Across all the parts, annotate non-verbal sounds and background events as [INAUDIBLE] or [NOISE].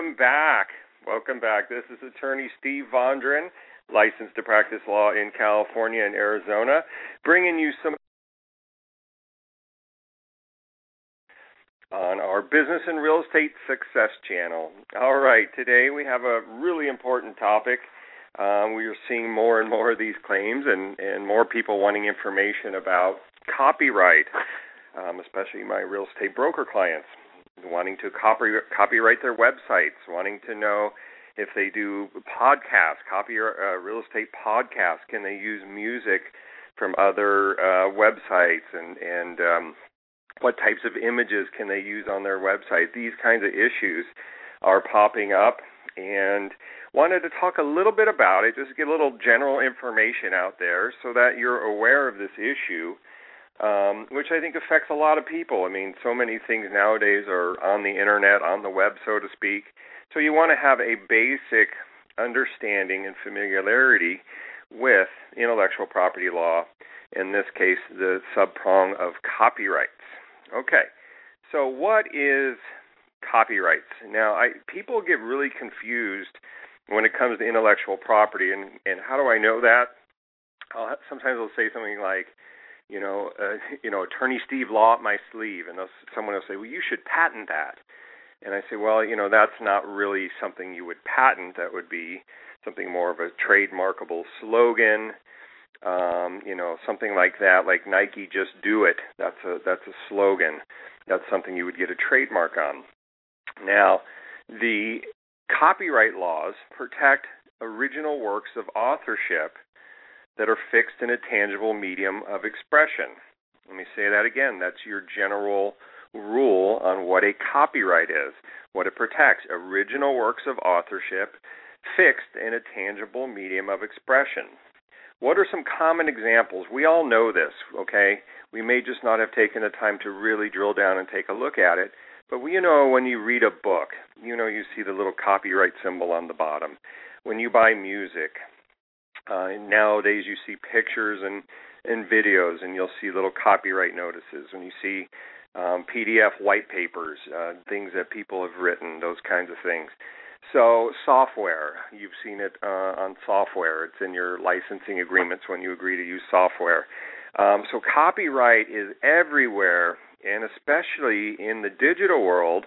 Welcome back. Welcome back. This is attorney Steve Vondran, licensed to practice law in California and Arizona, bringing you some on our Business and Real Estate Success channel. All right, today we have a really important topic. Um, we are seeing more and more of these claims and, and more people wanting information about copyright, um, especially my real estate broker clients wanting to copy, copyright their websites, wanting to know if they do podcasts, copy uh, real estate podcasts, can they use music from other uh, websites, and and um, what types of images can they use on their website? These kinds of issues are popping up, and wanted to talk a little bit about it, just get a little general information out there so that you're aware of this issue um, which I think affects a lot of people. I mean, so many things nowadays are on the internet, on the web, so to speak. So you want to have a basic understanding and familiarity with intellectual property law, in this case, the subprong of copyrights. Okay, so what is copyrights? Now, I, people get really confused when it comes to intellectual property, and, and how do I know that? I'll, sometimes I'll say something like, you know, uh, [LAUGHS] you know, attorney Steve Law up my sleeve, and someone will say, well, you should patent that. And I say, well, you know, that's not really something you would patent. That would be something more of a trademarkable slogan, um, you know, something like that, like Nike just do it. That's a that's a slogan. That's something you would get a trademark on. Now, the copyright laws protect original works of authorship that are fixed in a tangible medium of expression. Let me say that again. That's your general rule on what a copyright is, what it protects. Original works of authorship fixed in a tangible medium of expression. What are some common examples? We all know this, okay? We may just not have taken the time to really drill down and take a look at it. But you know, when you read a book, you know, you see the little copyright symbol on the bottom. When you buy music, uh, nowadays, you see pictures and and videos, and you'll see little copyright notices. When you see um, PDF white papers, uh, things that people have written, those kinds of things. So software, you've seen it uh, on software. It's in your licensing agreements when you agree to use software. Um, so copyright is everywhere, and especially in the digital world,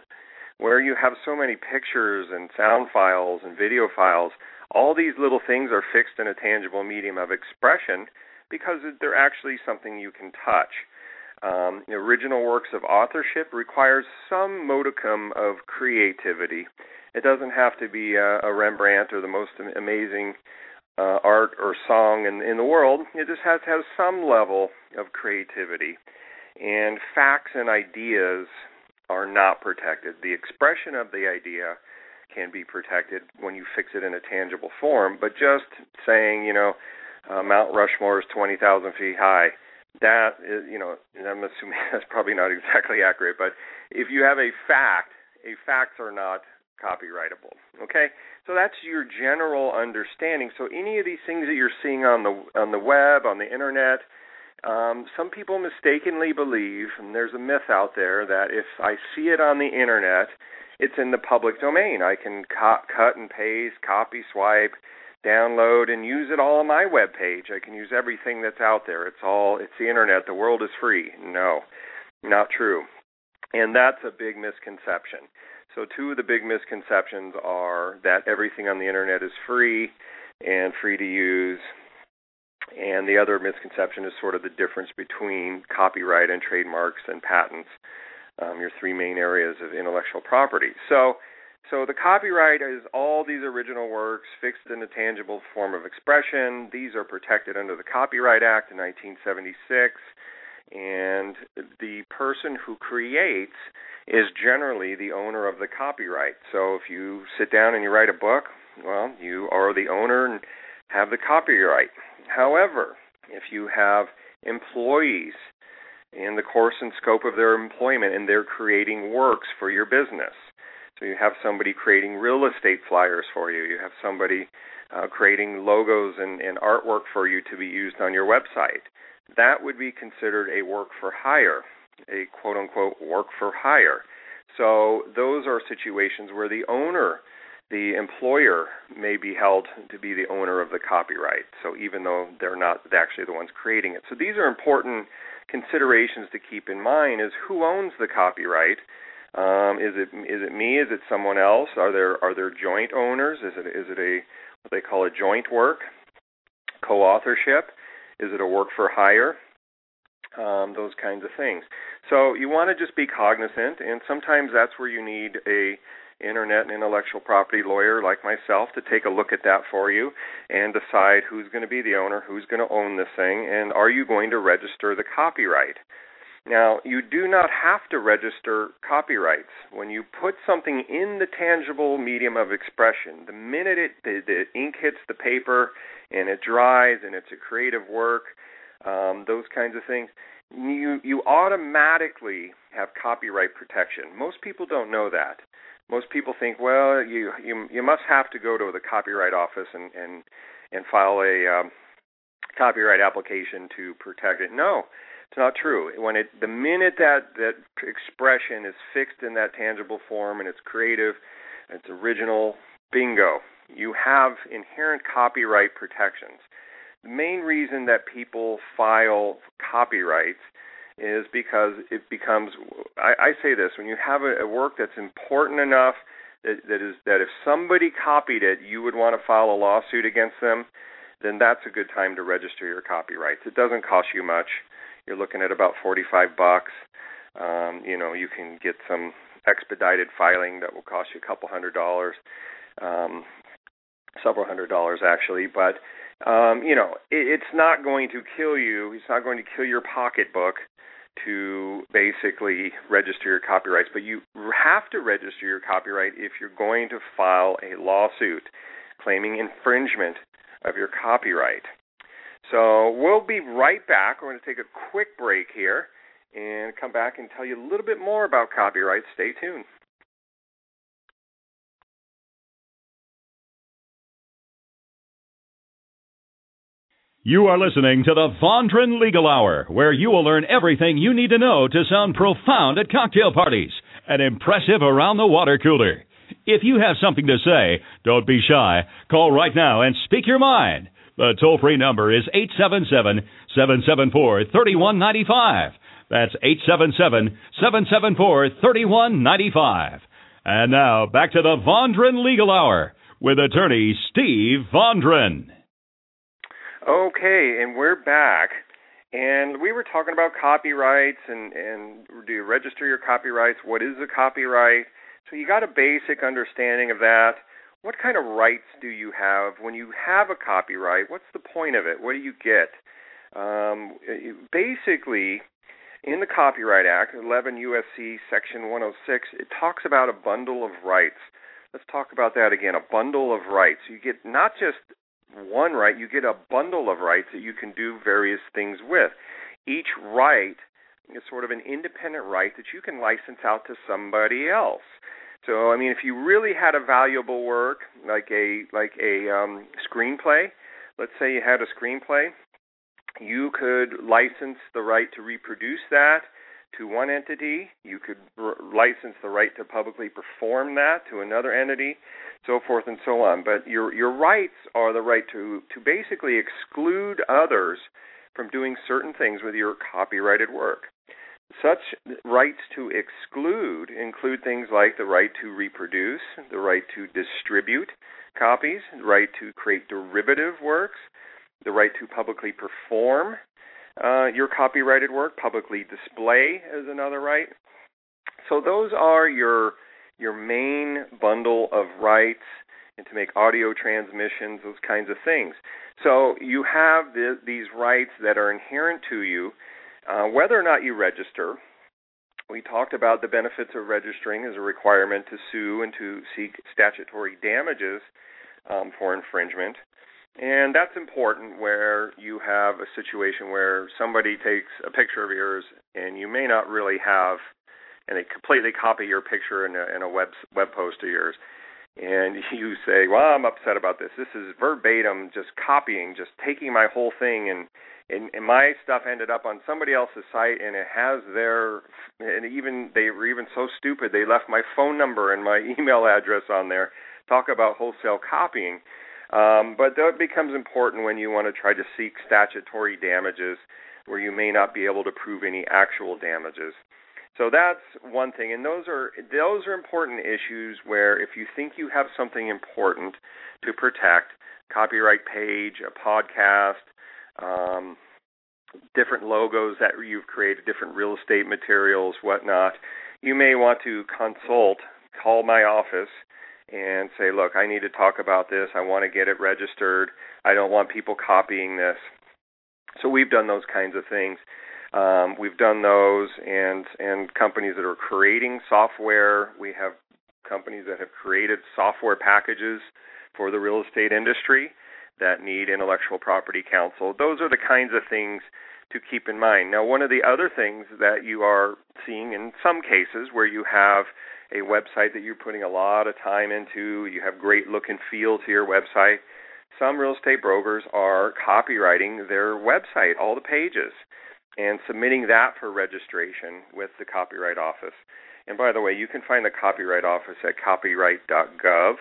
where you have so many pictures and sound files and video files all these little things are fixed in a tangible medium of expression because they're actually something you can touch. Um, original works of authorship requires some modicum of creativity. It doesn't have to be a, a Rembrandt or the most amazing uh, art or song in, in the world. It just has to have some level of creativity. And facts and ideas are not protected. The expression of the idea can be protected when you fix it in a tangible form. But just saying, you know, uh, Mount Rushmore is 20,000 feet high, that is, you know, I'm assuming [LAUGHS] that's probably not exactly accurate. But if you have a fact, a facts are not copyrightable. Okay, so that's your general understanding. So any of these things that you're seeing on the on the web, on the internet. Um, some people mistakenly believe, and there's a myth out there, that if I see it on the internet, it's in the public domain. I can cut and paste, copy, swipe, download and use it all on my web page. I can use everything that's out there. It's all it's the internet. The world is free. No, not true. And that's a big misconception. So two of the big misconceptions are that everything on the internet is free and free to use. And the other misconception is sort of the difference between copyright and trademarks and patents, um, your three main areas of intellectual property. So so the copyright is all these original works fixed in a tangible form of expression. These are protected under the Copyright Act in 1976, and the person who creates is generally the owner of the copyright. So if you sit down and you write a book, well, you are the owner and have the copyright. However, if you have employees in the course and scope of their employment and they're creating works for your business, so you have somebody creating real estate flyers for you. You have somebody uh, creating logos and, and artwork for you to be used on your website. That would be considered a work for hire, a quote unquote work for hire. So those are situations where the owner, the employer, may be held to be the owner of the copyright. So even though they're not actually the ones creating it. So these are important considerations to keep in mind is who owns the copyright um, is it is it me? Is it someone else? Are there are there joint owners? Is it is it a what they call a joint work, co-authorship? Is it a work for hire? Um, those kinds of things. So you want to just be cognizant, and sometimes that's where you need a internet and intellectual property lawyer like myself to take a look at that for you and decide who's going to be the owner, who's going to own this thing, and are you going to register the copyright? Now, you do not have to register copyrights. When you put something in the tangible medium of expression, the minute it the, the ink hits the paper and it dries and it's a creative work, um, those kinds of things, you you automatically have copyright protection. Most people don't know that. Most people think, well, you you you must have to go to the copyright office and and and file a um, copyright application to protect it. No, it's not true. When it the minute that that expression is fixed in that tangible form and it's creative, it's original, bingo. You have inherent copyright protections. The main reason that people file copyrights is because it becomes I, I say this when you have a, a work that's important enough that, that is that if somebody copied it you would want to file a lawsuit against them then that's a good time to register your copyrights it doesn't cost you much you're looking at about 45 bucks. Um, you know, you can get some expedited filing that will cost you a couple hundred dollars, um, several hundred dollars actually. But um, you know, it, it's not going to kill you. It's not going to kill your pocketbook to basically register your copyrights. But you have to register your copyright if you're going to file a lawsuit claiming infringement of your copyright. So we'll be right back. We're going to take a quick break here and come back and tell you a little bit more about copyright. Stay tuned. You are listening to the Vondran Legal Hour, where you will learn everything you need to know to sound profound at cocktail parties and impressive around the water cooler. If you have something to say, don't be shy. Call right now and speak your mind. The toll free number is 877 774 3195. That's 877 774 3195. And now back to the Vondran Legal Hour with attorney Steve Vondran. Okay, and we're back. And we were talking about copyrights and, and do you register your copyrights? What is a copyright? So you got a basic understanding of that what kind of rights do you have when you have a copyright? What's the point of it? What do you get? Um, basically, in the Copyright Act, 11 USC Section 106, it talks about a bundle of rights. Let's talk about that again. A bundle of rights. You get not just one right, you get a bundle of rights that you can do various things with. Each right is sort of an independent right that you can license out to somebody else. So I mean, if you really had a valuable work like a like a um, screenplay, let's say you had a screenplay, you could license the right to reproduce that to one entity. You could r- license the right to publicly perform that to another entity. So forth and so on. But your your rights are the right to to basically exclude others from doing certain things with your copyrighted work. Such rights to exclude include things like the right to reproduce, the right to distribute copies, the right to create derivative works, the right to publicly perform uh, your copyrighted work, publicly display is another right. So those are your your main bundle of rights and to make audio transmissions, those kinds of things. So you have the, these rights that are inherent to you, uh, whether or not you register. We talked about the benefits of registering as a requirement to sue and to seek statutory damages um, for infringement. And that's important where you have a situation where somebody takes a picture of yours and you may not really have, and they completely copy your picture in a, in a web web post of yours, and [LAUGHS] you say, "Well, I'm upset about this. This is verbatim, just copying, just taking my whole thing, and and, and my stuff ended up on somebody else's site, and it has their, and even they were even so stupid they left my phone number and my [LAUGHS] email address on there. Talk about wholesale copying." Um, but that becomes important when you want to try to seek statutory damages where you may not be able to prove any actual damages. So that's one thing, and those are those are important issues where if you think you have something important to protect, copyright page, a podcast, um, different logos that you've created, different real estate materials, whatnot, you may want to consult, call my office, and say, look, I need to talk about this. I want to get it registered. I don't want people copying this. So we've done those kinds of things. Um, we've done those, and and companies that are creating software. We have companies that have created software packages for the real estate industry that need intellectual property counsel. Those are the kinds of things to keep in mind. Now, one of the other things that you are seeing in some cases where you have a website that you're putting a lot of time into, you have great look and feel to your website. Some real estate brokers are copyrighting their website, all the pages, and submitting that for registration with the Copyright Office. And by the way, you can find the Copyright Office at copyright.gov.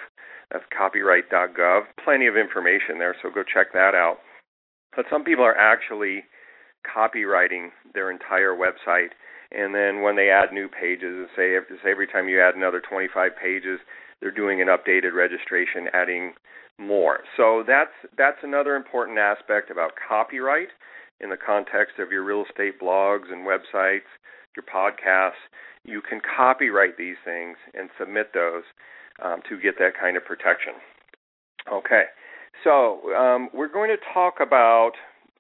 That's copyright.gov. Plenty of information there, so go check that out. But some people are actually copyrighting their entire website and then when they add new pages, say say every time you add another 25 pages, they're doing an updated registration, adding more. So that's that's another important aspect about copyright in the context of your real estate blogs and websites, your podcasts. You can copyright these things and submit those um, to get that kind of protection. Okay, so um, we're going to talk about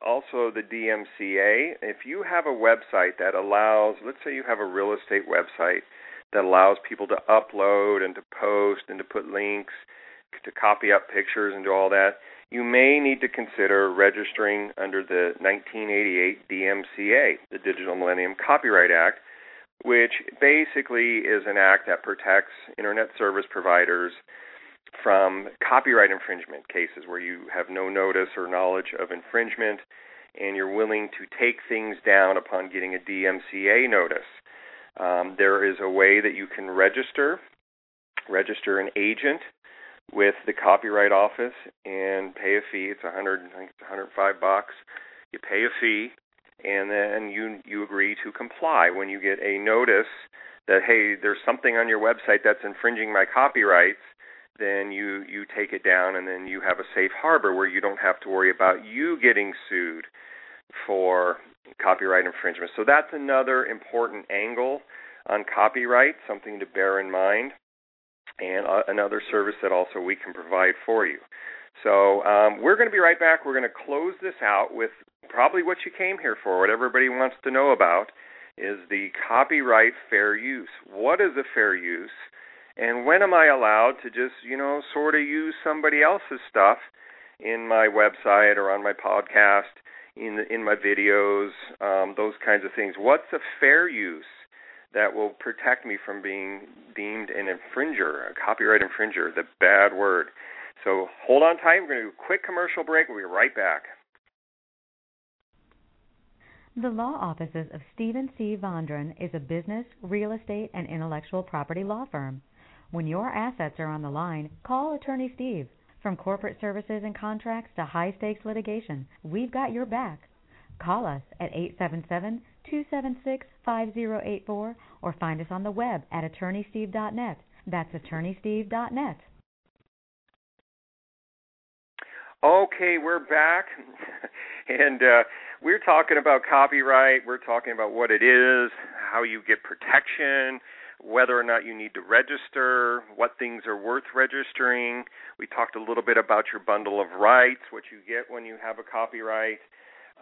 also the DMCA. If you have a website that allows, let's say you have a real estate website that allows people to upload and to post and to put links, to copy up pictures and do all that, you may need to consider registering under the 1988 DMCA, the Digital Millennium Copyright Act, which basically is an act that protects internet service providers from copyright infringement cases where you have no notice or knowledge of infringement and you're willing to take things down upon getting a DMCA notice. Um, there is a way that you can register, register an agent with the Copyright Office and pay a fee. It's 100, I think it's 105 bucks. You pay a fee, and then you you agree to comply when you get a notice that hey, there's something on your website that's infringing my copyrights then you you take it down and then you have a safe harbor where you don't have to worry about you getting sued for copyright infringement. So that's another important angle on copyright, something to bear in mind, and uh, another service that also we can provide for you. So um, we're going to be right back. We're going to close this out with probably what you came here for, what everybody wants to know about is the copyright fair use. What is a fair use? And when am I allowed to just, you know, sort of use somebody else's stuff in my website or on my podcast, in in my videos, um, those kinds of things? What's a fair use that will protect me from being deemed an infringer, a copyright infringer, the bad word? So hold on tight. We're going to do a quick commercial break. We'll be right back. The law offices of Stephen C. Vondran is a business, real estate, and intellectual property law firm. When your assets are on the line, call Attorney Steve. From corporate services and contracts to high stakes litigation, we've got your back. Call us at 877 276 5084 or find us on the web at attorneysteve.net. That's attorneysteve.net. Okay, we're back, [LAUGHS] and uh, we're talking about copyright. We're talking about what it is, how you get protection, whether or not you need to register, what things are worth registering. We talked a little bit about your bundle of rights, what you get when you have a copyright.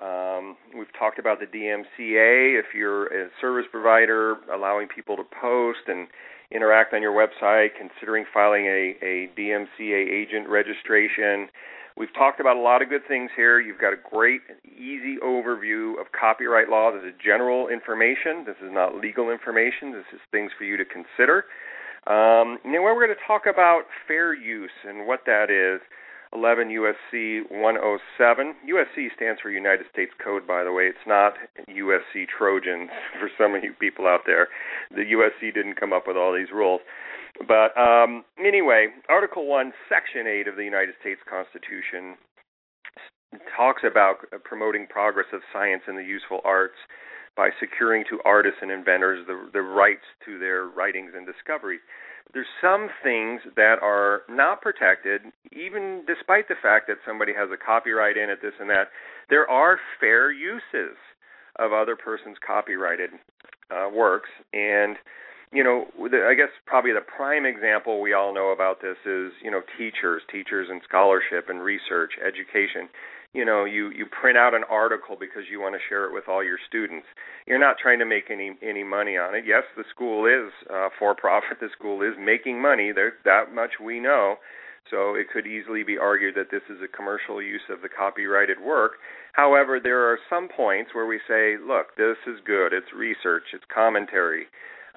Um, we've talked about the DMCA if you're a service provider, allowing people to post and interact on your website, considering filing a, a DMCA agent registration. We've talked about a lot of good things here. You've got a great, easy overview of copyright law. This is general information. This is not legal information. This is things for you to consider. Um, now, we're going to talk about fair use and what that is. 11 USC 107. USC stands for United States Code, by the way. It's not USC Trojans [LAUGHS] for some of you people out there. The USC didn't come up with all these rules. But um, anyway, Article 1, Section 8 of the United States Constitution talks about promoting progress of science and the useful arts by securing to artists and inventors the, the rights to their writings and discoveries. There's some things that are not protected, even despite the fact that somebody has a copyright in it, this and that. There are fair uses of other person's copyrighted uh, works, and you know, the, I guess probably the prime example we all know about this is, you know, teachers, teachers and scholarship and research, education. You know, you you print out an article because you want to share it with all your students. You're not trying to make any any money on it. Yes, the school is uh, for profit. The school is making money. There that much we know. So it could easily be argued that this is a commercial use of the copyrighted work. However, there are some points where we say, look, this is good. It's research. It's commentary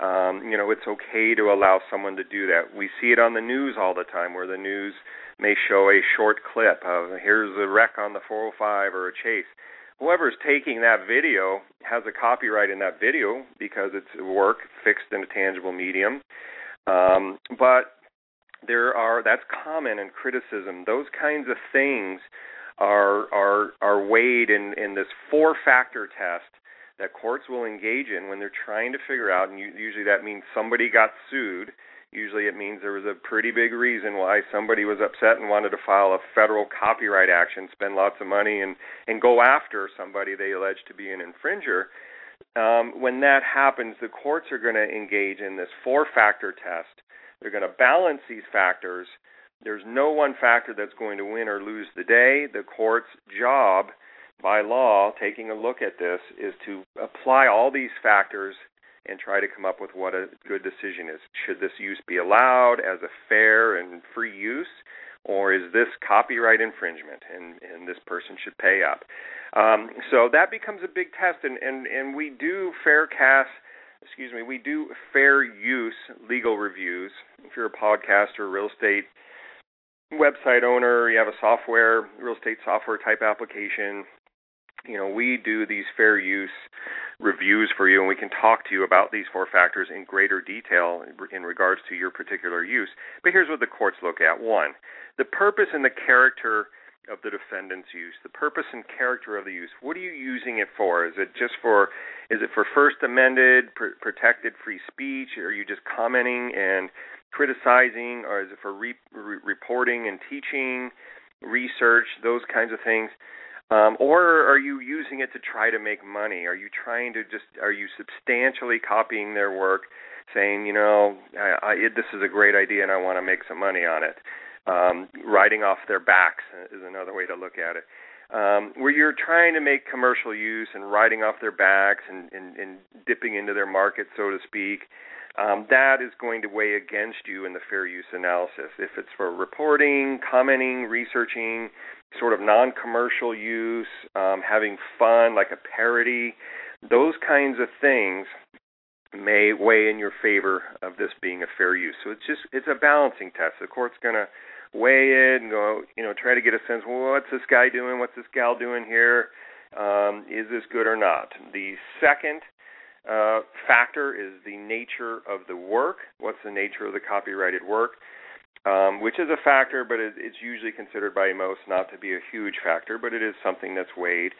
um, you know, it's okay to allow someone to do that. We see it on the news all the time where the news may show a short clip of here's a wreck on the 405 or a chase. Whoever's taking that video has a copyright in that video because it's work fixed in a tangible medium. Um, but there are that's common in criticism. Those kinds of things are are are weighed in in this four factor test that courts will engage in when they're trying to figure out, and usually that means somebody got sued. Usually it means there was a pretty big reason why somebody was upset and wanted to file a federal copyright action, spend lots of money, and and go after somebody they allege to be an infringer. Um, when that happens, the courts are going to engage in this four-factor test. They're going to balance these factors. There's no one factor that's going to win or lose the day. The court's job by law, taking a look at this is to apply all these factors and try to come up with what a good decision is. Should this use be allowed as a fair and free use, or is this copyright infringement and, and this person should pay up? Um, so that becomes a big test, and, and, and we do fair cast, excuse me, we do fair use legal reviews. If you're a podcaster, real estate website owner, you have a software, real estate software type application, you know, we do these fair use reviews for you, and we can talk to you about these four factors in greater detail in regards to your particular use. But here's what the courts look at. One, the purpose and the character of the defendant's use the purpose and character of the use. What are you using it for? Is it just for is it for first amended pr- protected free speech? Are you just commenting and criticizing or is it for re- re- reporting and teaching research those kinds of things um, or are you using it to try to make money? Are you trying to just are you substantially copying their work, saying you know I, I, this is a great idea and I want to make some money on it? Um, riding off their backs is another way to look at it. Um, where you're trying to make commercial use and riding off their backs and, and, and dipping into their market, so to speak, um, that is going to weigh against you in the fair use analysis. If it's for reporting, commenting, researching, sort of non-commercial use, um, having fun, like a parody, those kinds of things may weigh in your favor of this being a fair use. So it's just it's a balancing test. The court's going to weigh it and go, you know, try to get a sense. Well, what's this guy doing? What's this gal doing here? Um, is this good or not? The second uh, factor is the nature of the work. What's the nature of the copyrighted work? Um, which is a factor, but it, it's usually considered by most not to be a huge factor, but it is something that's weighed.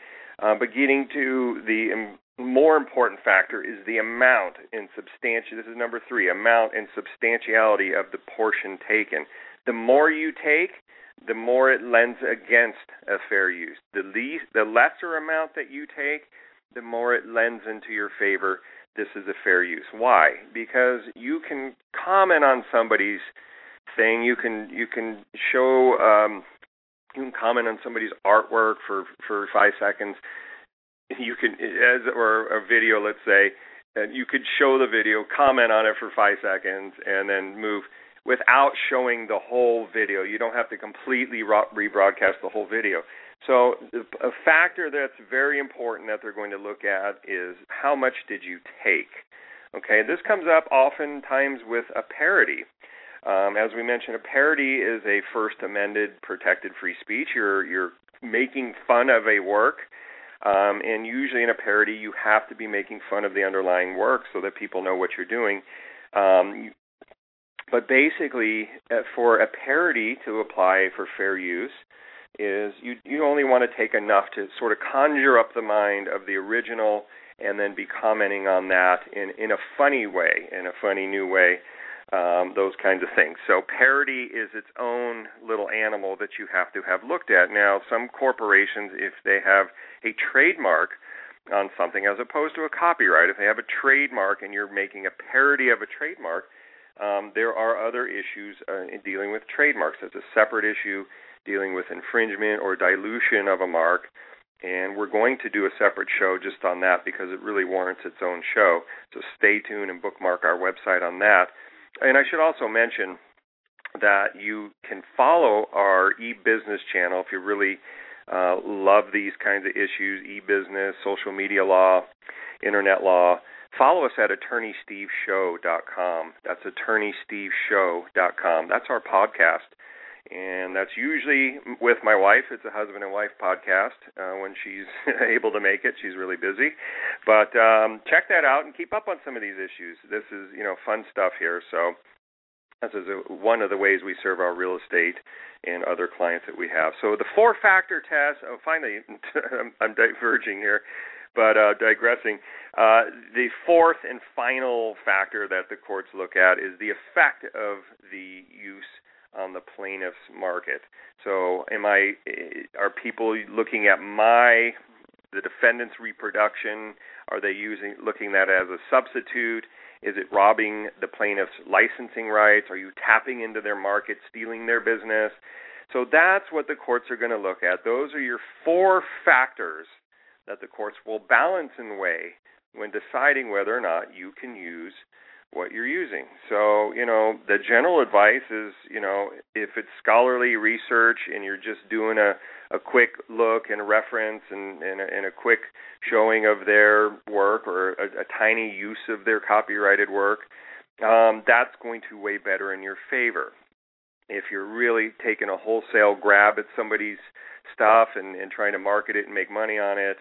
Uh, but getting to the um, more important factor is the amount in substantial. This is number three: amount and substantiality of the portion taken. The more you take, the more it lends against a fair use. The least, the lesser amount that you take, the more it lends into your favor. This is a fair use. Why? Because you can comment on somebody's thing. You can you can show um, you can comment on somebody's artwork for for five seconds. You can as or a video, let's say, and you could show the video, comment on it for five seconds, and then move without showing the whole video. You don't have to completely rebroadcast the whole video. So a factor that's very important that they're going to look at is how much did you take? Okay, this comes up oftentimes with a parody. Um, as we mentioned, a parody is a First Amended protected free speech. You're you're making fun of a work, um, and usually in a parody, you have to be making fun of the underlying work so that people know what you're doing. Um, but basically, uh, for a parody to apply for fair use, is you you only want to take enough to sort of conjure up the mind of the original and then be commenting on that in in a funny way, in a funny new way, um, those kinds of things. So parody is its own little animal that you have to have looked at. Now, some corporations, if they have a trademark on something as opposed to a copyright, if they have a trademark and you're making a parody of a trademark, um, there are other issues uh, in dealing with trademarks. That's a separate issue dealing with infringement or dilution of a mark. And we're going to do a separate show just on that because it really warrants its own show. So stay tuned and bookmark our website on that. And I should also mention that you can follow our e-business channel if you really uh, love these kinds of issues, e-business, social media law, internet law. Follow us at attorneysteveshow.com. That's attorneysteveshow.com. That's our podcast and that's usually with my wife. It's a husband and wife podcast uh, when she's [LAUGHS] able to make it. She's really busy, but um, check that out and keep up on some of these issues. This is you know fun stuff here. So this is a, one of the ways we serve our real estate and other clients that we have. So the four factor test. Oh, finally, [LAUGHS] I'm diverging here. But uh, digressing, uh, the fourth and final factor that the courts look at is the effect of the use on the plaintiff's market. So, am I? Are people looking at my the defendant's reproduction? Are they using looking at as a substitute? Is it robbing the plaintiff's licensing rights? Are you tapping into their market, stealing their business? So that's what the courts are going to look at. Those are your four factors that the courts will balance and weigh when deciding whether or not you can use what you're using. So, you know, the general advice is, you know, if it's scholarly research and you're just doing a, a quick look and reference and, and, a, and a quick showing of their work or a, a tiny use of their copyrighted work, um, that's going to weigh better in your favor. If you're really taking a wholesale grab at somebody's stuff and, and trying to market it and make money on it,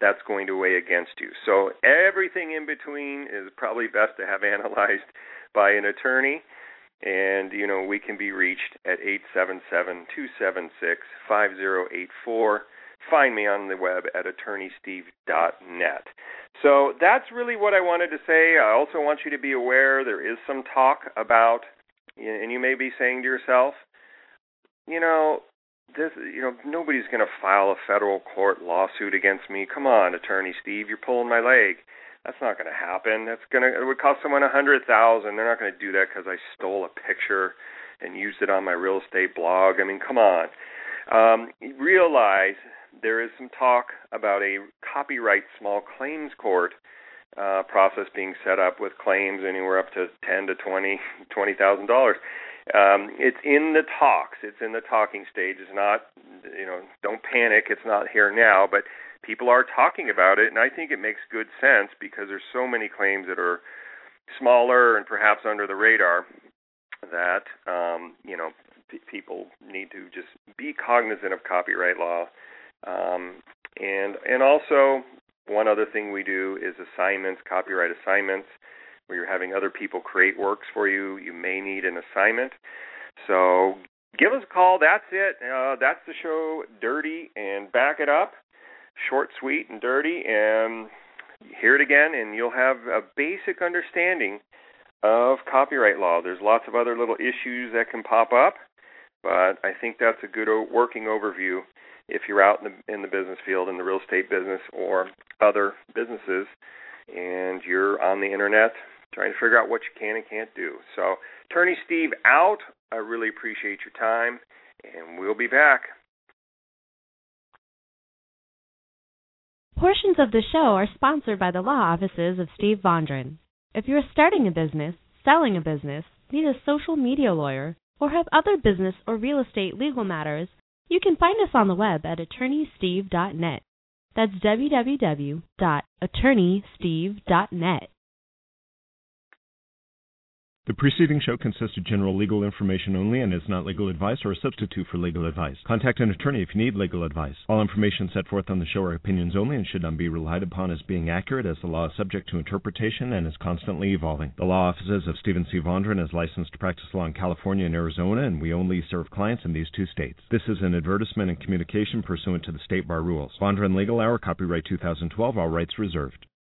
that's going to weigh against you. So everything in between is probably best to have [LAUGHS] analyzed by an attorney. And, you know, we can be reached at 877 276 5084. Find me on the web at attorneysteve.net. So that's really what I wanted to say. I also want you to be aware there is some talk about, and you may be saying to yourself, you know, this you know nobody's going to file a federal court lawsuit against me. Come on, attorney Steve, you're pulling my leg. That's not going to happen. That's going to it would cost someone a hundred thousand. They're not going to do that because I stole a picture and used it on my real estate blog. I mean, come on. Um, realize there is some talk about a copyright small claims court uh, process being set up with claims anywhere up to ten to twenty twenty thousand dollars um, it's in the talks. It's in the talking stage. It's not, you know, don't panic. It's not here now, but people are talking about it, and I think it makes good sense because there's so many claims that are smaller and perhaps under the radar that um, you know p- people need to just be cognizant of copyright law, um, and and also one other thing we do is assignments, copyright assignments, where you're having other people create works for you. You may need an assignment. So give us a call. That's it. Uh, that's the show, Dirty and Back It Up. Short, sweet, and dirty. And hear it again, and you'll have a basic understanding of copyright law. There's lots of other little issues that can pop up, but I think that's a good working overview if you're out in the in the business field in the real estate business or other businesses and you're on the internet trying to figure out what you can and can't do. So, Attorney Steve out. I really appreciate your time and we'll be back. Portions of the show are sponsored by the law offices of Steve Vondran. If you're starting a business, selling a business, need a social media lawyer, or have other business or real estate legal matters, you can find us on the web at attorneysteve.net. That's www.attorneysteve.net. The preceding show consists of general legal information only and is not legal advice or a substitute for legal advice. Contact an attorney if you need legal advice. All information set forth on the show are opinions only and should not be relied upon as being accurate as the law is subject to interpretation and is constantly evolving. The law offices of Stephen C. Vondran is licensed to practice law in California and Arizona and we only serve clients in these two states. This is an advertisement and communication pursuant to the state bar rules. Vondran Legal Hour, copyright 2012, all rights reserved.